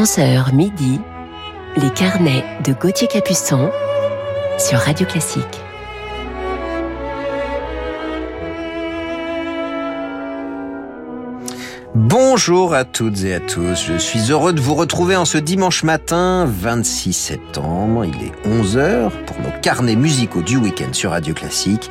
11h midi, les carnets de Gauthier Capuçon sur Radio Classique. Bonjour à toutes et à tous, je suis heureux de vous retrouver en ce dimanche matin 26 septembre, il est 11h pour nos carnets musicaux du week-end sur Radio Classique.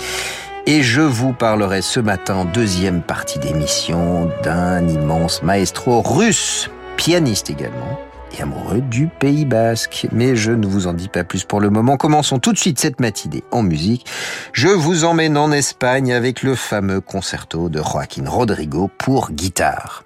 Et je vous parlerai ce matin deuxième partie d'émission d'un immense maestro russe, pianiste également, et amoureux du Pays Basque. Mais je ne vous en dis pas plus pour le moment. Commençons tout de suite cette matinée en musique. Je vous emmène en Espagne avec le fameux concerto de Joaquín Rodrigo pour guitare.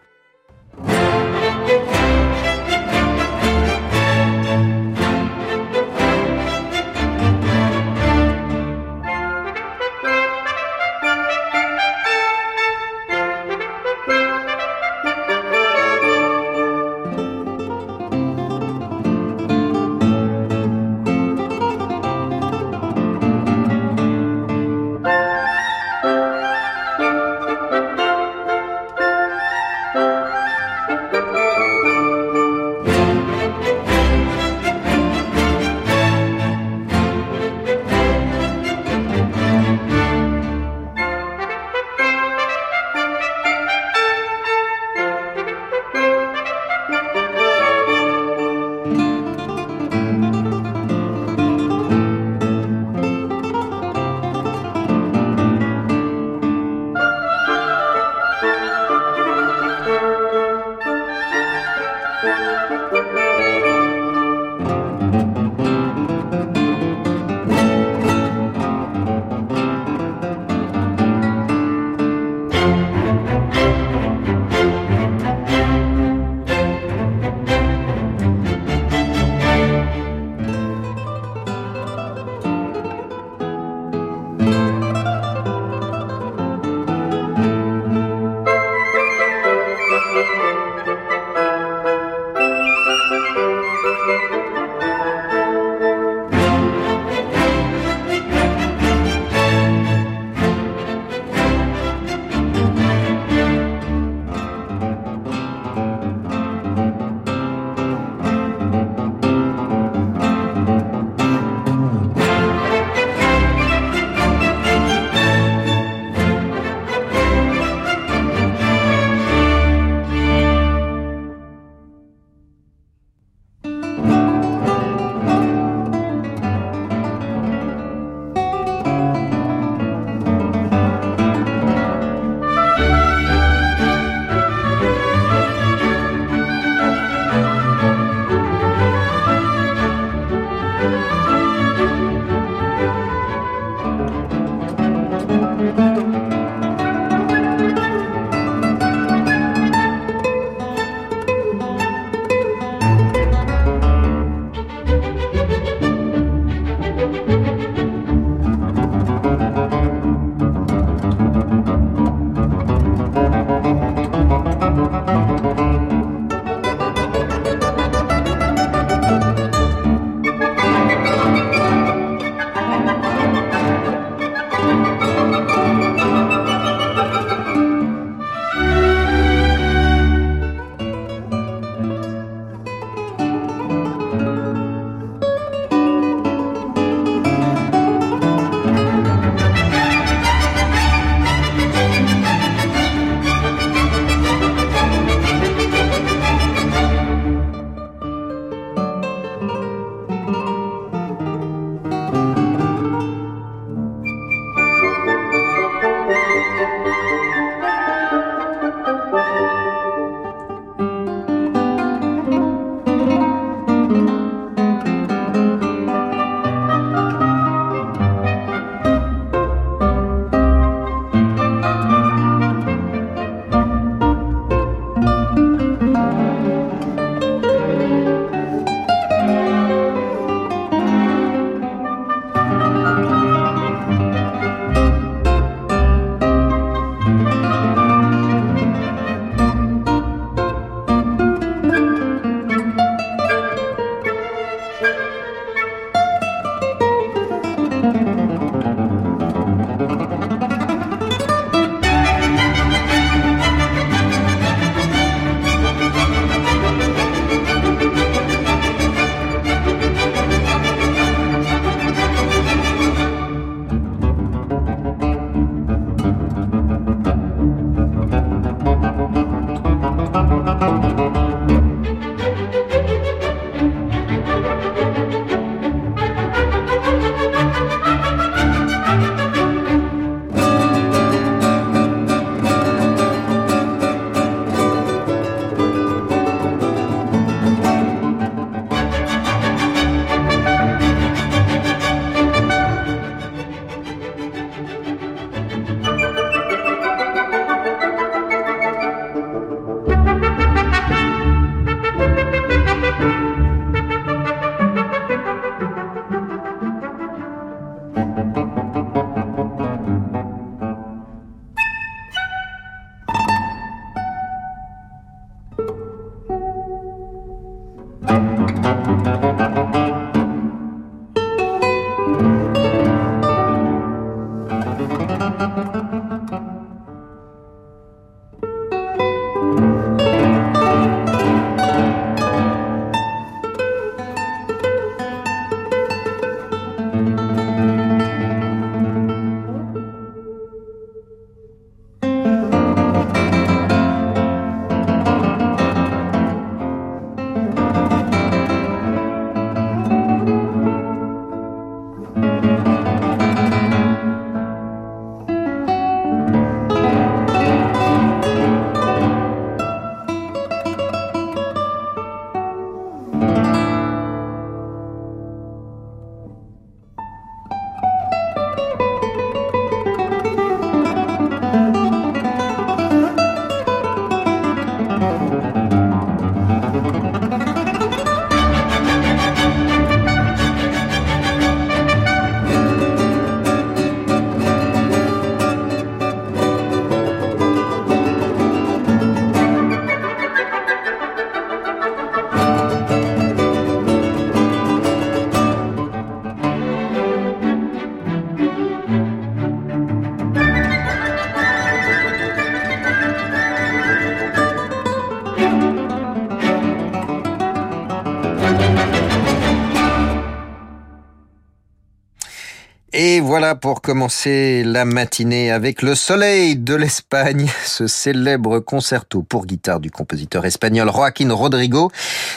Pour commencer la matinée avec le soleil de l'Espagne, ce célèbre concerto pour guitare du compositeur espagnol Joaquín Rodrigo.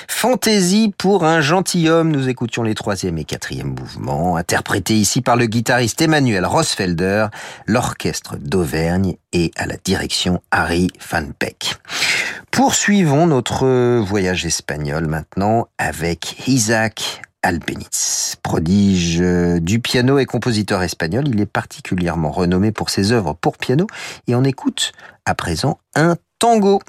Fantaisie pour un gentilhomme, nous écoutions les troisième et quatrième mouvements, interprétés ici par le guitariste Emmanuel Rosfelder, l'orchestre d'Auvergne et à la direction Harry Van Peck. Poursuivons notre voyage espagnol maintenant avec Isaac Albéniz. Prodige euh, du piano et compositeur espagnol, il est particulièrement renommé pour ses œuvres pour piano et on écoute à présent un tango.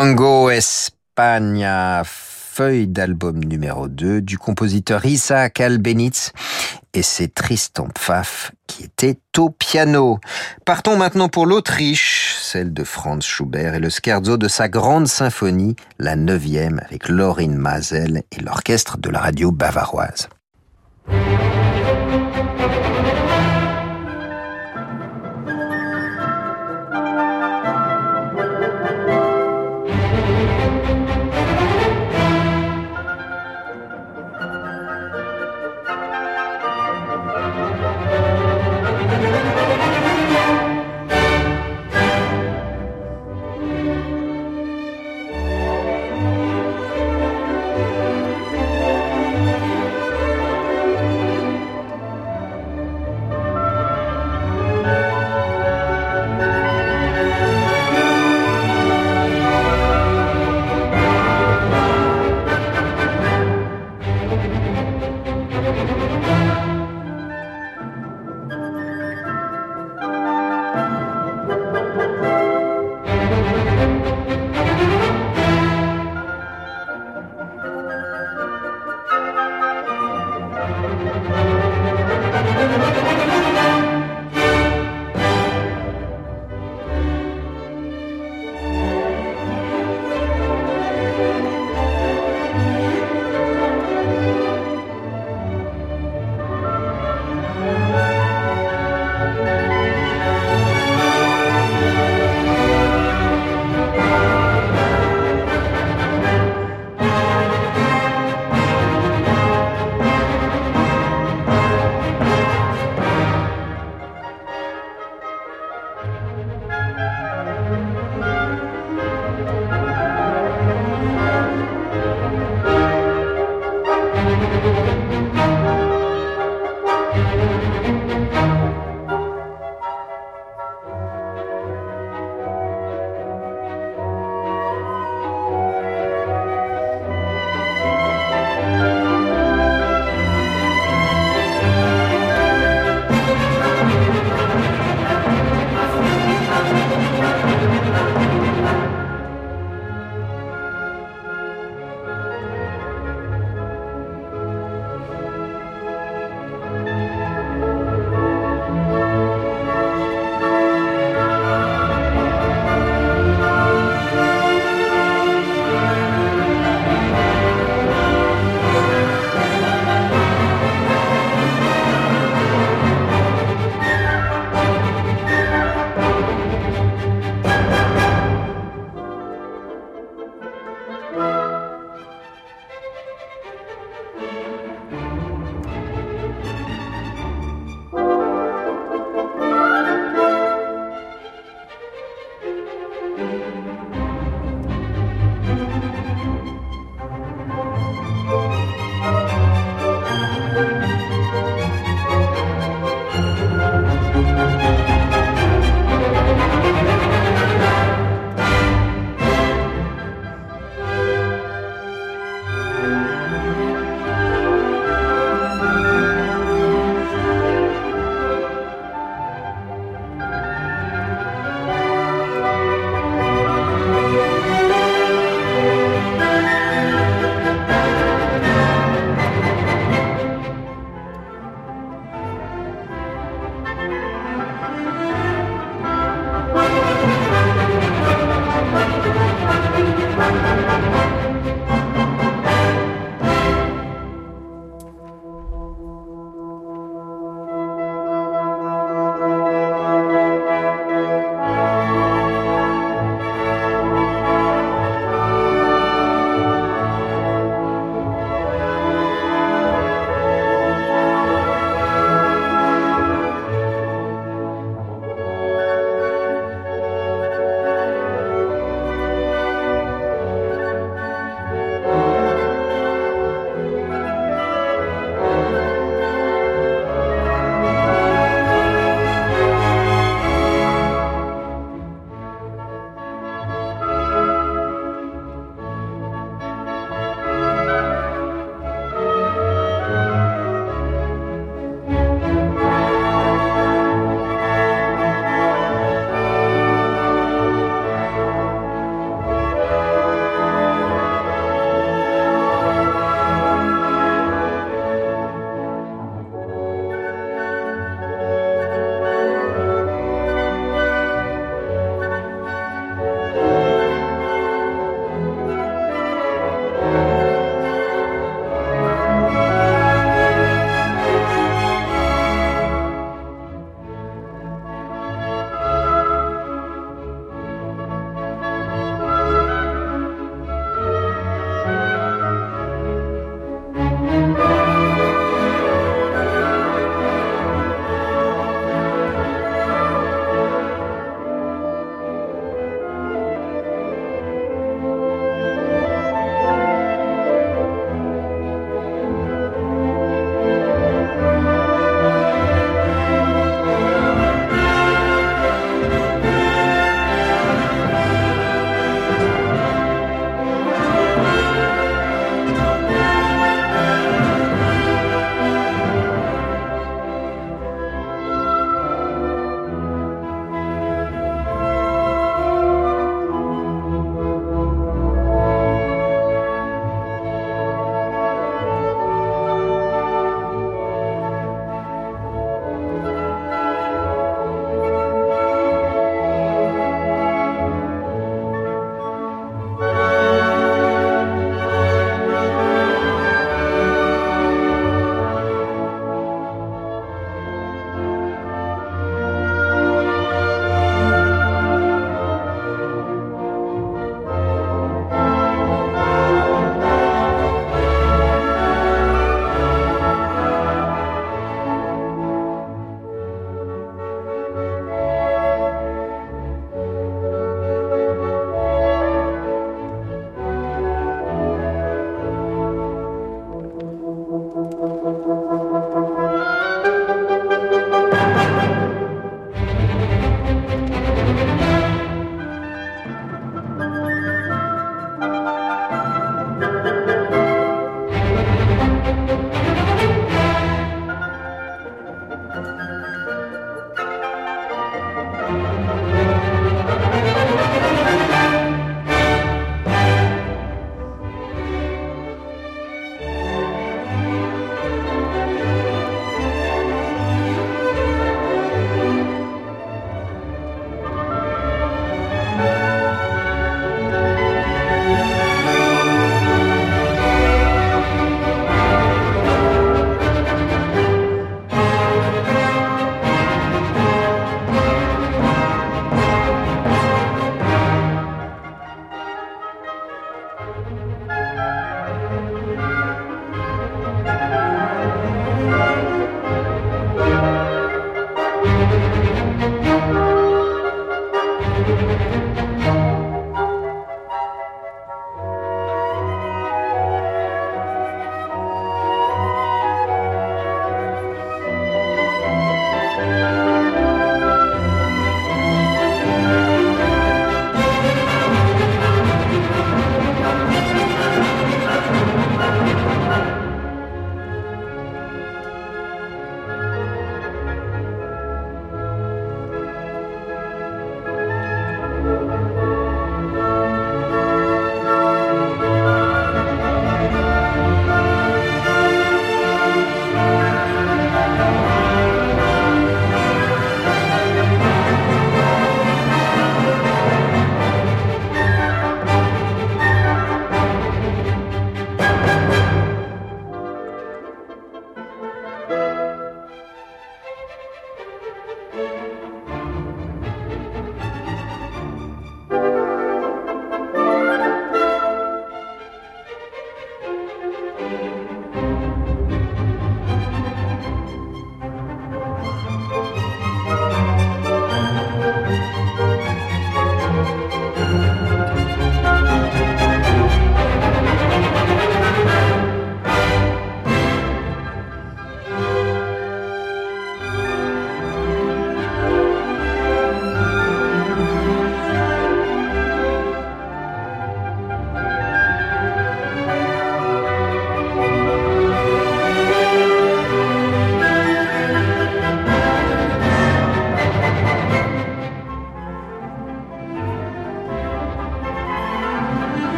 Tango España, feuille d'album numéro 2 du compositeur Isaac Albéniz et c'est Tristan Pfaff qui était au piano. Partons maintenant pour l'Autriche, celle de Franz Schubert et le scherzo de sa grande symphonie, la neuvième avec Lorin Mazel et l'orchestre de la radio bavaroise.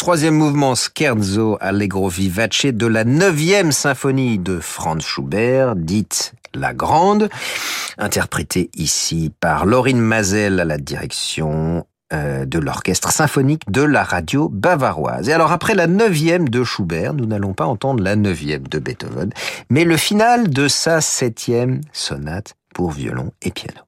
Troisième mouvement Scherzo Allegro Vivace de la neuvième symphonie de Franz Schubert, dite la Grande, interprétée ici par Laurine Mazel à la direction euh, de l'orchestre symphonique de la radio bavaroise. Et alors après la neuvième de Schubert, nous n'allons pas entendre la neuvième de Beethoven, mais le final de sa septième sonate pour violon et piano.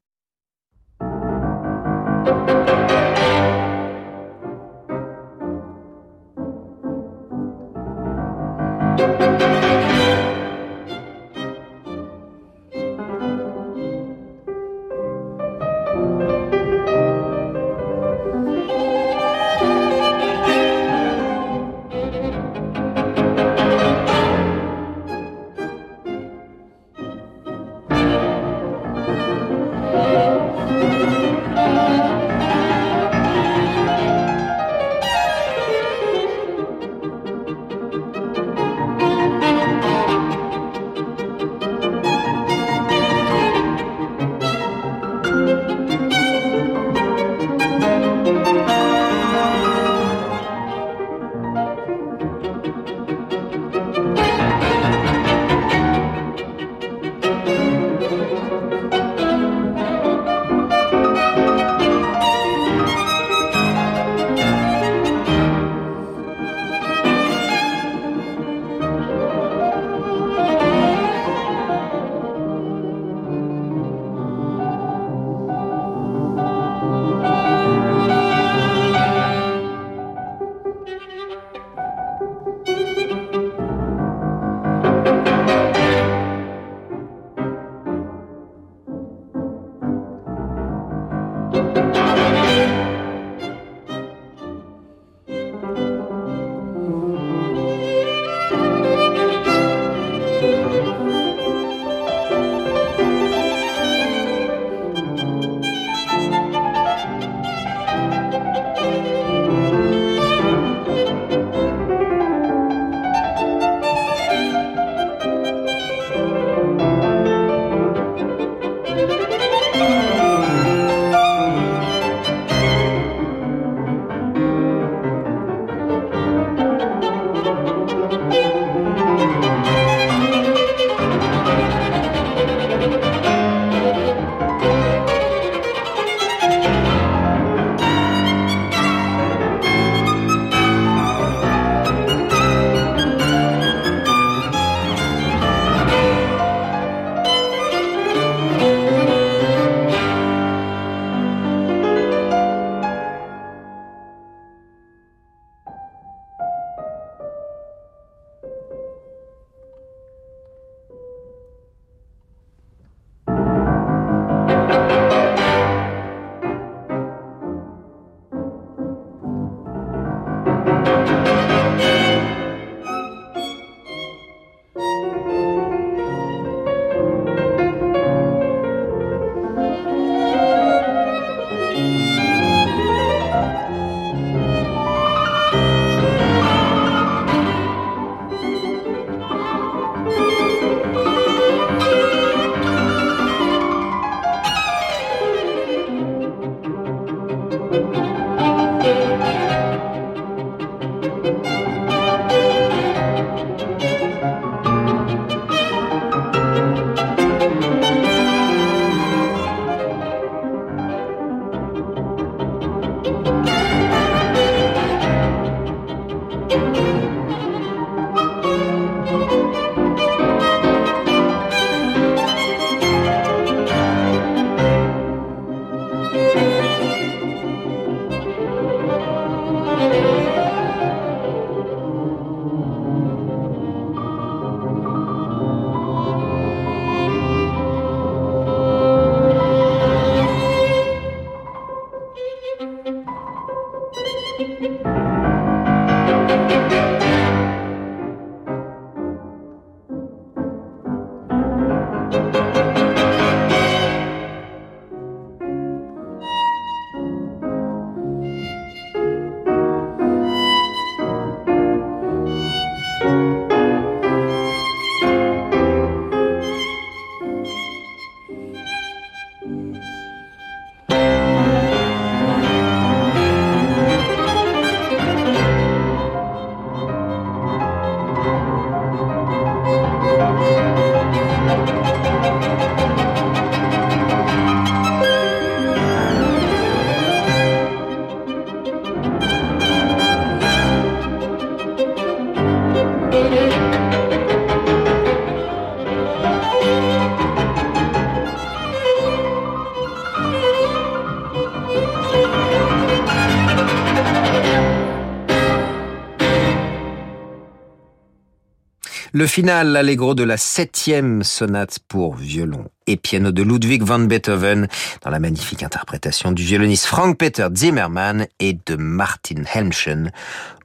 Le final allegro de la septième sonate pour violon et piano de Ludwig van Beethoven dans la magnifique interprétation du violoniste Frank-Peter Zimmermann et de Martin Helmchen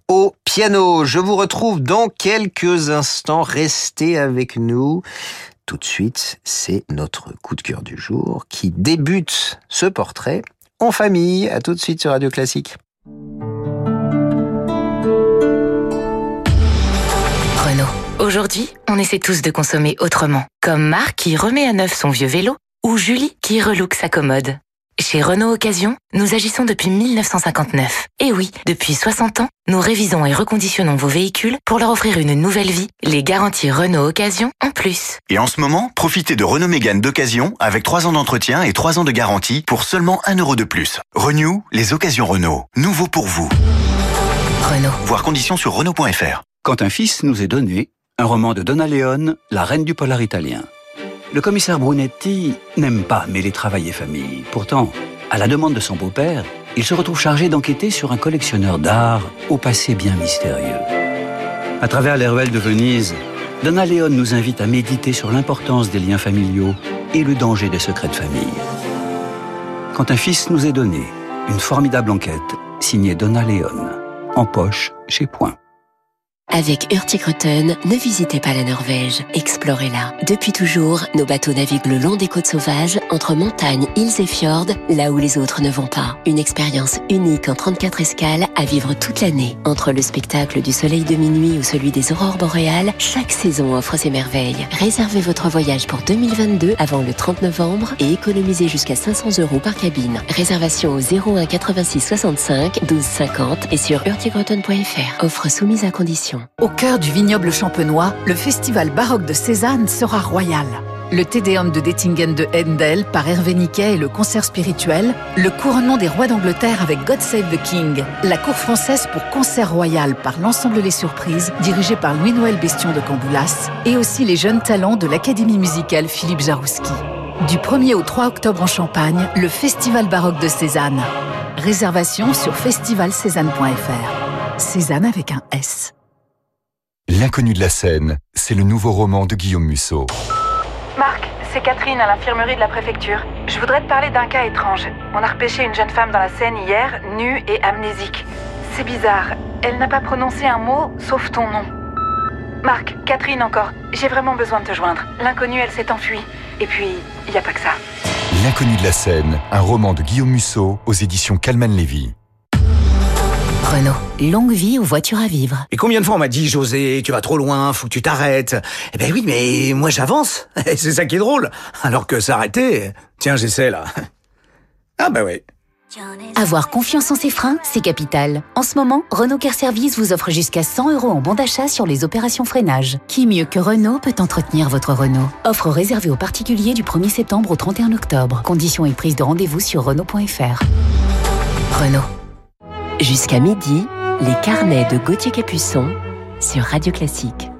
au piano. Je vous retrouve dans quelques instants. Restez avec nous. Tout de suite, c'est notre coup de cœur du jour qui débute ce portrait en famille. À tout de suite sur Radio Classique. Aujourd'hui, on essaie tous de consommer autrement. Comme Marc qui remet à neuf son vieux vélo ou Julie qui relook sa commode. Chez Renault Occasion, nous agissons depuis 1959. Et oui, depuis 60 ans, nous révisons et reconditionnons vos véhicules pour leur offrir une nouvelle vie, les garanties Renault Occasion en plus. Et en ce moment, profitez de Renault Mégane d'occasion avec 3 ans d'entretien et 3 ans de garantie pour seulement 1 euro de plus. Renew, les occasions Renault. Nouveau pour vous. Renault. Voir conditions sur Renault.fr. Quand un fils nous est donné, un roman de Donna Leone, La reine du polar italien. Le commissaire Brunetti n'aime pas mêler travail et famille. Pourtant, à la demande de son beau-père, il se retrouve chargé d'enquêter sur un collectionneur d'art au passé bien mystérieux. À travers les ruelles de Venise, Donna Leone nous invite à méditer sur l'importance des liens familiaux et le danger des secrets de famille. Quand un fils nous est donné, une formidable enquête signée Donna Leone, en poche chez Point. Avec Hurtigruten, ne visitez pas la Norvège, explorez-la. Depuis toujours, nos bateaux naviguent le long des côtes sauvages, entre montagnes, îles et fjords, là où les autres ne vont pas. Une expérience unique en 34 escales à vivre toute l'année. Entre le spectacle du soleil de minuit ou celui des aurores boréales, chaque saison offre ses merveilles. Réservez votre voyage pour 2022 avant le 30 novembre et économisez jusqu'à 500 euros par cabine. Réservation au 01 86 65 12 50 et sur hurtigruten.fr. Offre soumise à condition. Au cœur du vignoble champenois, le festival baroque de Cézanne sera royal. Le Tédéum de Dettingen de Handel par Hervé Niquet et le concert spirituel, le couronnement des rois d'Angleterre avec God Save the King, la cour française pour concert royal par l'ensemble Les Surprises, dirigé par Louis-Noël Bestion de Camboulas, et aussi les jeunes talents de l'Académie musicale Philippe Jarouski. Du 1er au 3 octobre en Champagne, le Festival baroque de Cézanne. Réservation sur festivalcézanne.fr. Cézanne avec un S. L'inconnu de la scène, c'est le nouveau roman de Guillaume Musso. Marc, c'est Catherine à l'infirmerie de la préfecture. Je voudrais te parler d'un cas étrange. On a repêché une jeune femme dans la Seine hier, nue et amnésique. C'est bizarre. Elle n'a pas prononcé un mot sauf ton nom. Marc, Catherine encore. J'ai vraiment besoin de te joindre. L'inconnue, elle s'est enfuie. Et puis, il n'y a pas que ça. L'inconnu de la scène, un roman de Guillaume Musso aux éditions Calman Lévy. Renault. Longue vie aux voitures à vivre. Et combien de fois on m'a dit, José, tu vas trop loin, faut que tu t'arrêtes. Eh ben oui, mais moi j'avance. C'est ça qui est drôle. Alors que s'arrêter, tiens, j'essaie là. Ah bah oui. Avoir confiance en ses freins, c'est capital. En ce moment, Renault Care Service vous offre jusqu'à 100 euros en bon d'achat sur les opérations freinage. Qui mieux que Renault peut entretenir votre Renault? Offre réservée aux particuliers du 1er septembre au 31 octobre. Conditions et prise de rendez-vous sur Renault.fr. Renault. Jusqu'à midi, les carnets de Gauthier Capuçon sur Radio Classique.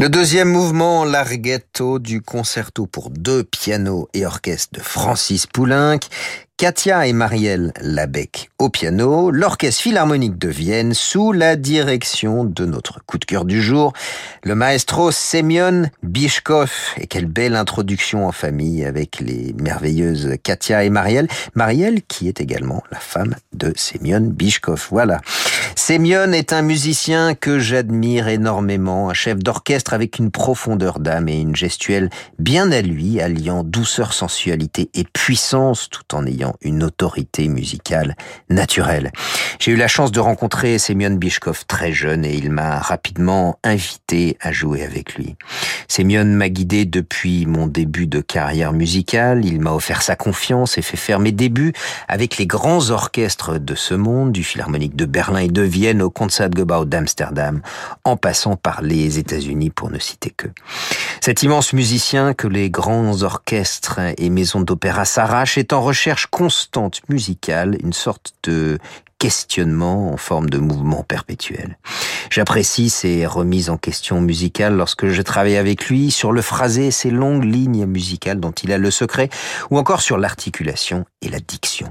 Le deuxième mouvement, l'arghetto du concerto pour deux pianos et orchestre de Francis Poulenc, Katia et Marielle Labec au piano, l'Orchestre Philharmonique de Vienne sous la direction de notre coup de cœur du jour, le maestro Semyon Bishkov. Et quelle belle introduction en famille avec les merveilleuses Katia et Marielle. Marielle qui est également la femme de Semyon Bishkov. Voilà. Semyon est un musicien que j'admire énormément, un chef d'orchestre avec une profondeur d'âme et une gestuelle bien à lui, alliant douceur, sensualité et puissance tout en ayant une autorité musicale naturelle. J'ai eu la chance de rencontrer Semyon Bishkov très jeune et il m'a rapidement invité à jouer avec lui. Semyon m'a guidé depuis mon début de carrière musicale, il m'a offert sa confiance et fait faire mes débuts avec les grands orchestres de ce monde, du Philharmonique de Berlin et de Vienne au Concertgebouw d'Amsterdam, en passant par les États-Unis pour ne citer que. Cet immense musicien que les grands orchestres et maisons d'opéra s'arrachent est en recherche constante musicale, une sorte de questionnement en forme de mouvement perpétuel. J'apprécie ses remises en question musicales lorsque je travaille avec lui sur le phrasé et ses longues lignes musicales dont il a le secret, ou encore sur l'articulation et la diction.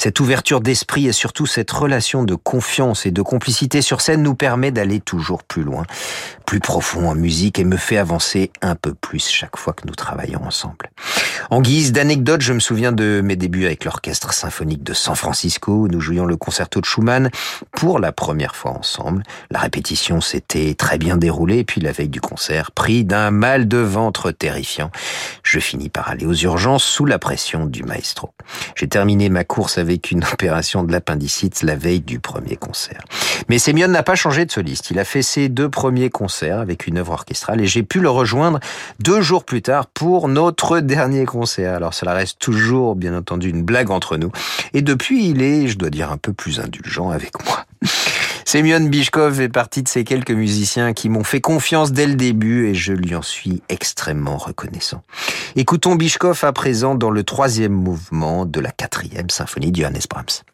Cette ouverture d'esprit et surtout cette relation de confiance et de complicité sur scène nous permet d'aller toujours plus loin, plus profond en musique et me fait avancer un peu plus chaque fois que nous travaillons ensemble. En guise d'anecdote, je me souviens de mes débuts avec l'orchestre symphonique de San Francisco où nous jouions le concerto de Schumann pour la première fois ensemble. La répétition s'était très bien déroulée et puis la veille du concert, pris d'un mal de ventre terrifiant, je finis par aller aux urgences sous la pression du maestro. J'ai terminé ma course avec une opération de l'appendicite la veille du premier concert. Mais Semyon n'a pas changé de soliste. Il a fait ses deux premiers concerts avec une œuvre orchestrale et j'ai pu le rejoindre deux jours plus tard pour notre dernier concert. Alors cela reste toujours, bien entendu, une blague entre nous. Et depuis, il est, je dois dire, un peu plus indulgent avec moi. Semyon Bishkov est partie de ces quelques musiciens qui m'ont fait confiance dès le début et je lui en suis extrêmement reconnaissant. Écoutons Bishkov à présent dans le troisième mouvement de la quatrième symphonie de Johannes Brahms.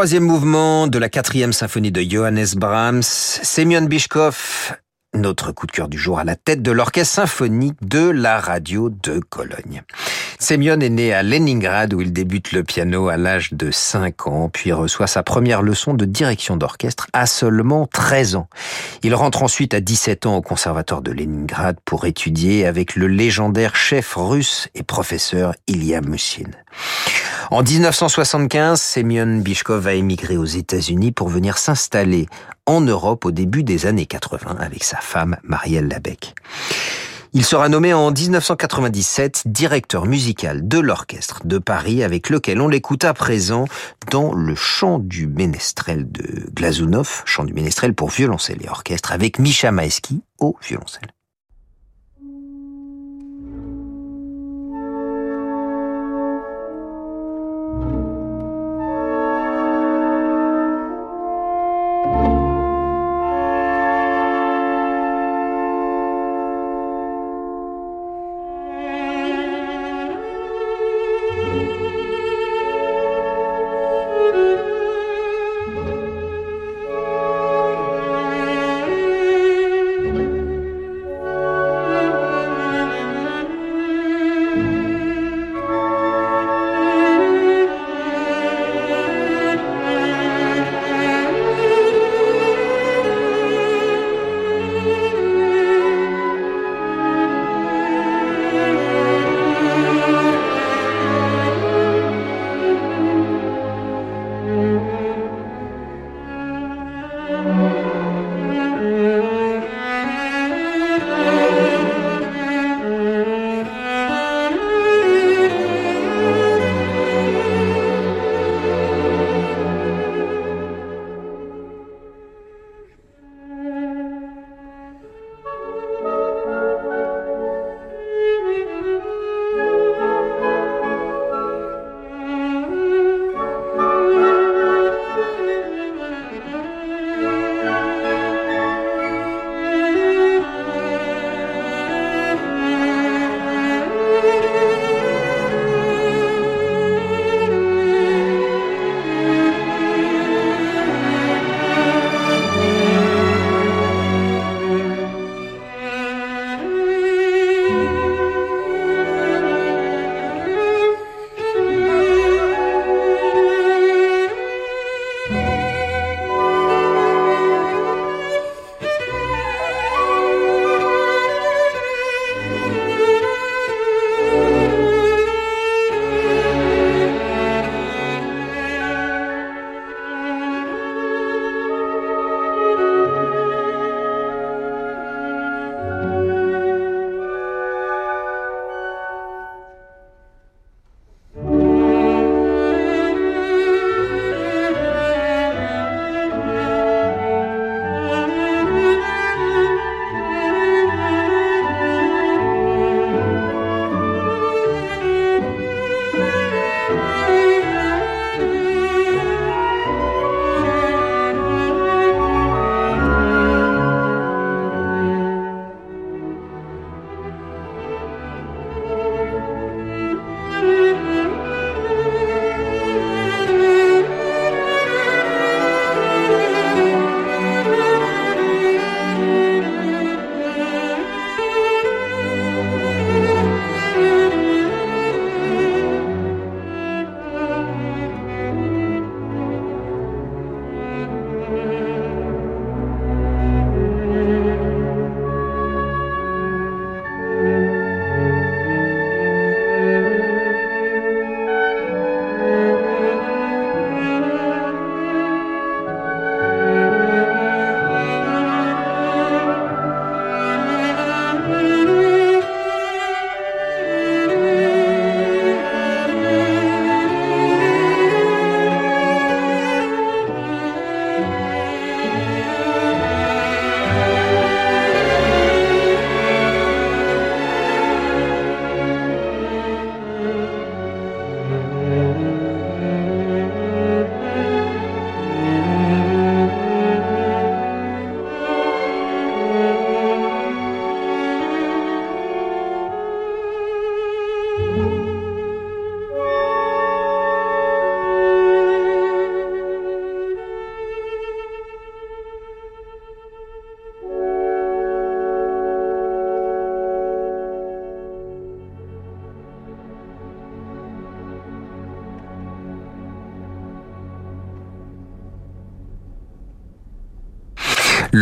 Troisième mouvement de la quatrième symphonie de Johannes Brahms, Semyon Bishkov notre coup de cœur du jour à la tête de l'orchestre symphonique de la radio de Cologne. Semyon est né à Leningrad où il débute le piano à l'âge de 5 ans, puis reçoit sa première leçon de direction d'orchestre à seulement 13 ans. Il rentre ensuite à 17 ans au conservatoire de Leningrad pour étudier avec le légendaire chef russe et professeur Ilya Mussin. En 1975, Semyon Bishkov a émigré aux États-Unis pour venir s'installer en Europe au début des années 80 avec sa femme Marielle Labec. Il sera nommé en 1997 directeur musical de l'orchestre de Paris avec lequel on l'écoute à présent dans le chant du ménestrel de Glazunov, chant du ménestrel pour violoncelle et orchestre avec Misha Maeski au violoncelle.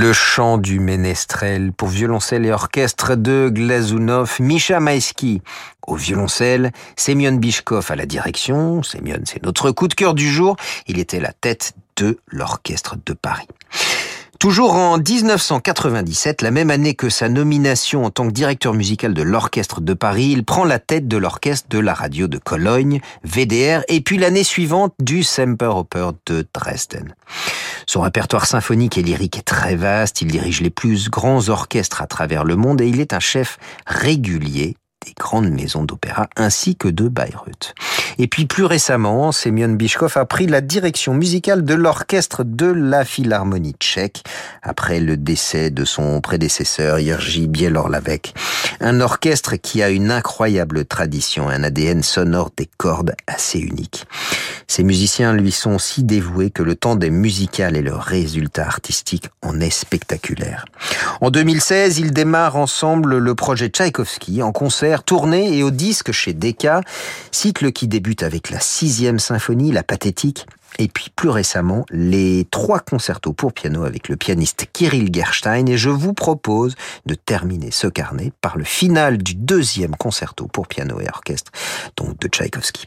Le chant du ménestrel pour violoncelle et orchestre de Glazunov, Misha Maïski au violoncelle, Semyon Bishkov à la direction. Semyon, c'est notre coup de cœur du jour. Il était la tête de l'orchestre de Paris. Toujours en 1997, la même année que sa nomination en tant que directeur musical de l'Orchestre de Paris, il prend la tête de l'orchestre de la radio de Cologne, VDR, et puis l'année suivante du Semperoper de Dresden. Son répertoire symphonique et lyrique est très vaste, il dirige les plus grands orchestres à travers le monde et il est un chef régulier des grandes maisons d'opéra ainsi que de Bayreuth. Et puis plus récemment, Semyon Bishkov a pris la direction musicale de l'orchestre de la Philharmonie tchèque après le décès de son prédécesseur Jerzy Bielorlavec. Un orchestre qui a une incroyable tradition, un ADN sonore des cordes assez unique. Ces musiciens lui sont si dévoués que le tandem musical et le résultat artistique en est spectaculaire. En 2016, ils démarrent ensemble le projet Tchaïkovski en concert, tournée et au disque chez Decca, cycle qui débute avec la sixième symphonie, la pathétique, et puis plus récemment les trois concertos pour piano avec le pianiste Kirill Gerstein et je vous propose de terminer ce carnet par le final du deuxième concerto pour piano et orchestre, donc de Tchaïkovski.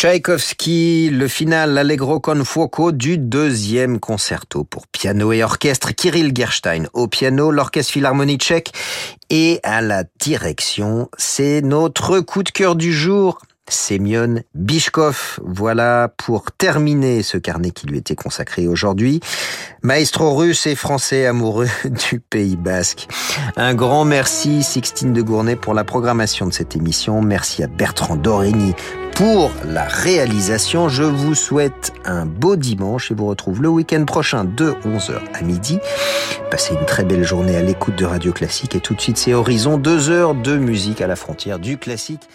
Tchaïkovski, le final Allegro con fuoco du deuxième concerto pour piano et orchestre. Kirill Gerstein au piano, l'orchestre philharmonique tchèque et à la direction. C'est notre coup de cœur du jour. Semyon Bishkov. Voilà pour terminer ce carnet qui lui était consacré aujourd'hui. Maestro russe et français amoureux du Pays Basque. Un grand merci Sixtine de Gournay pour la programmation de cette émission. Merci à Bertrand Dorigny pour la réalisation. Je vous souhaite un beau dimanche et vous retrouve le week-end prochain de 11h à midi. Passez une très belle journée à l'écoute de Radio Classique et tout de suite c'est Horizon, deux heures de musique à la frontière du classique.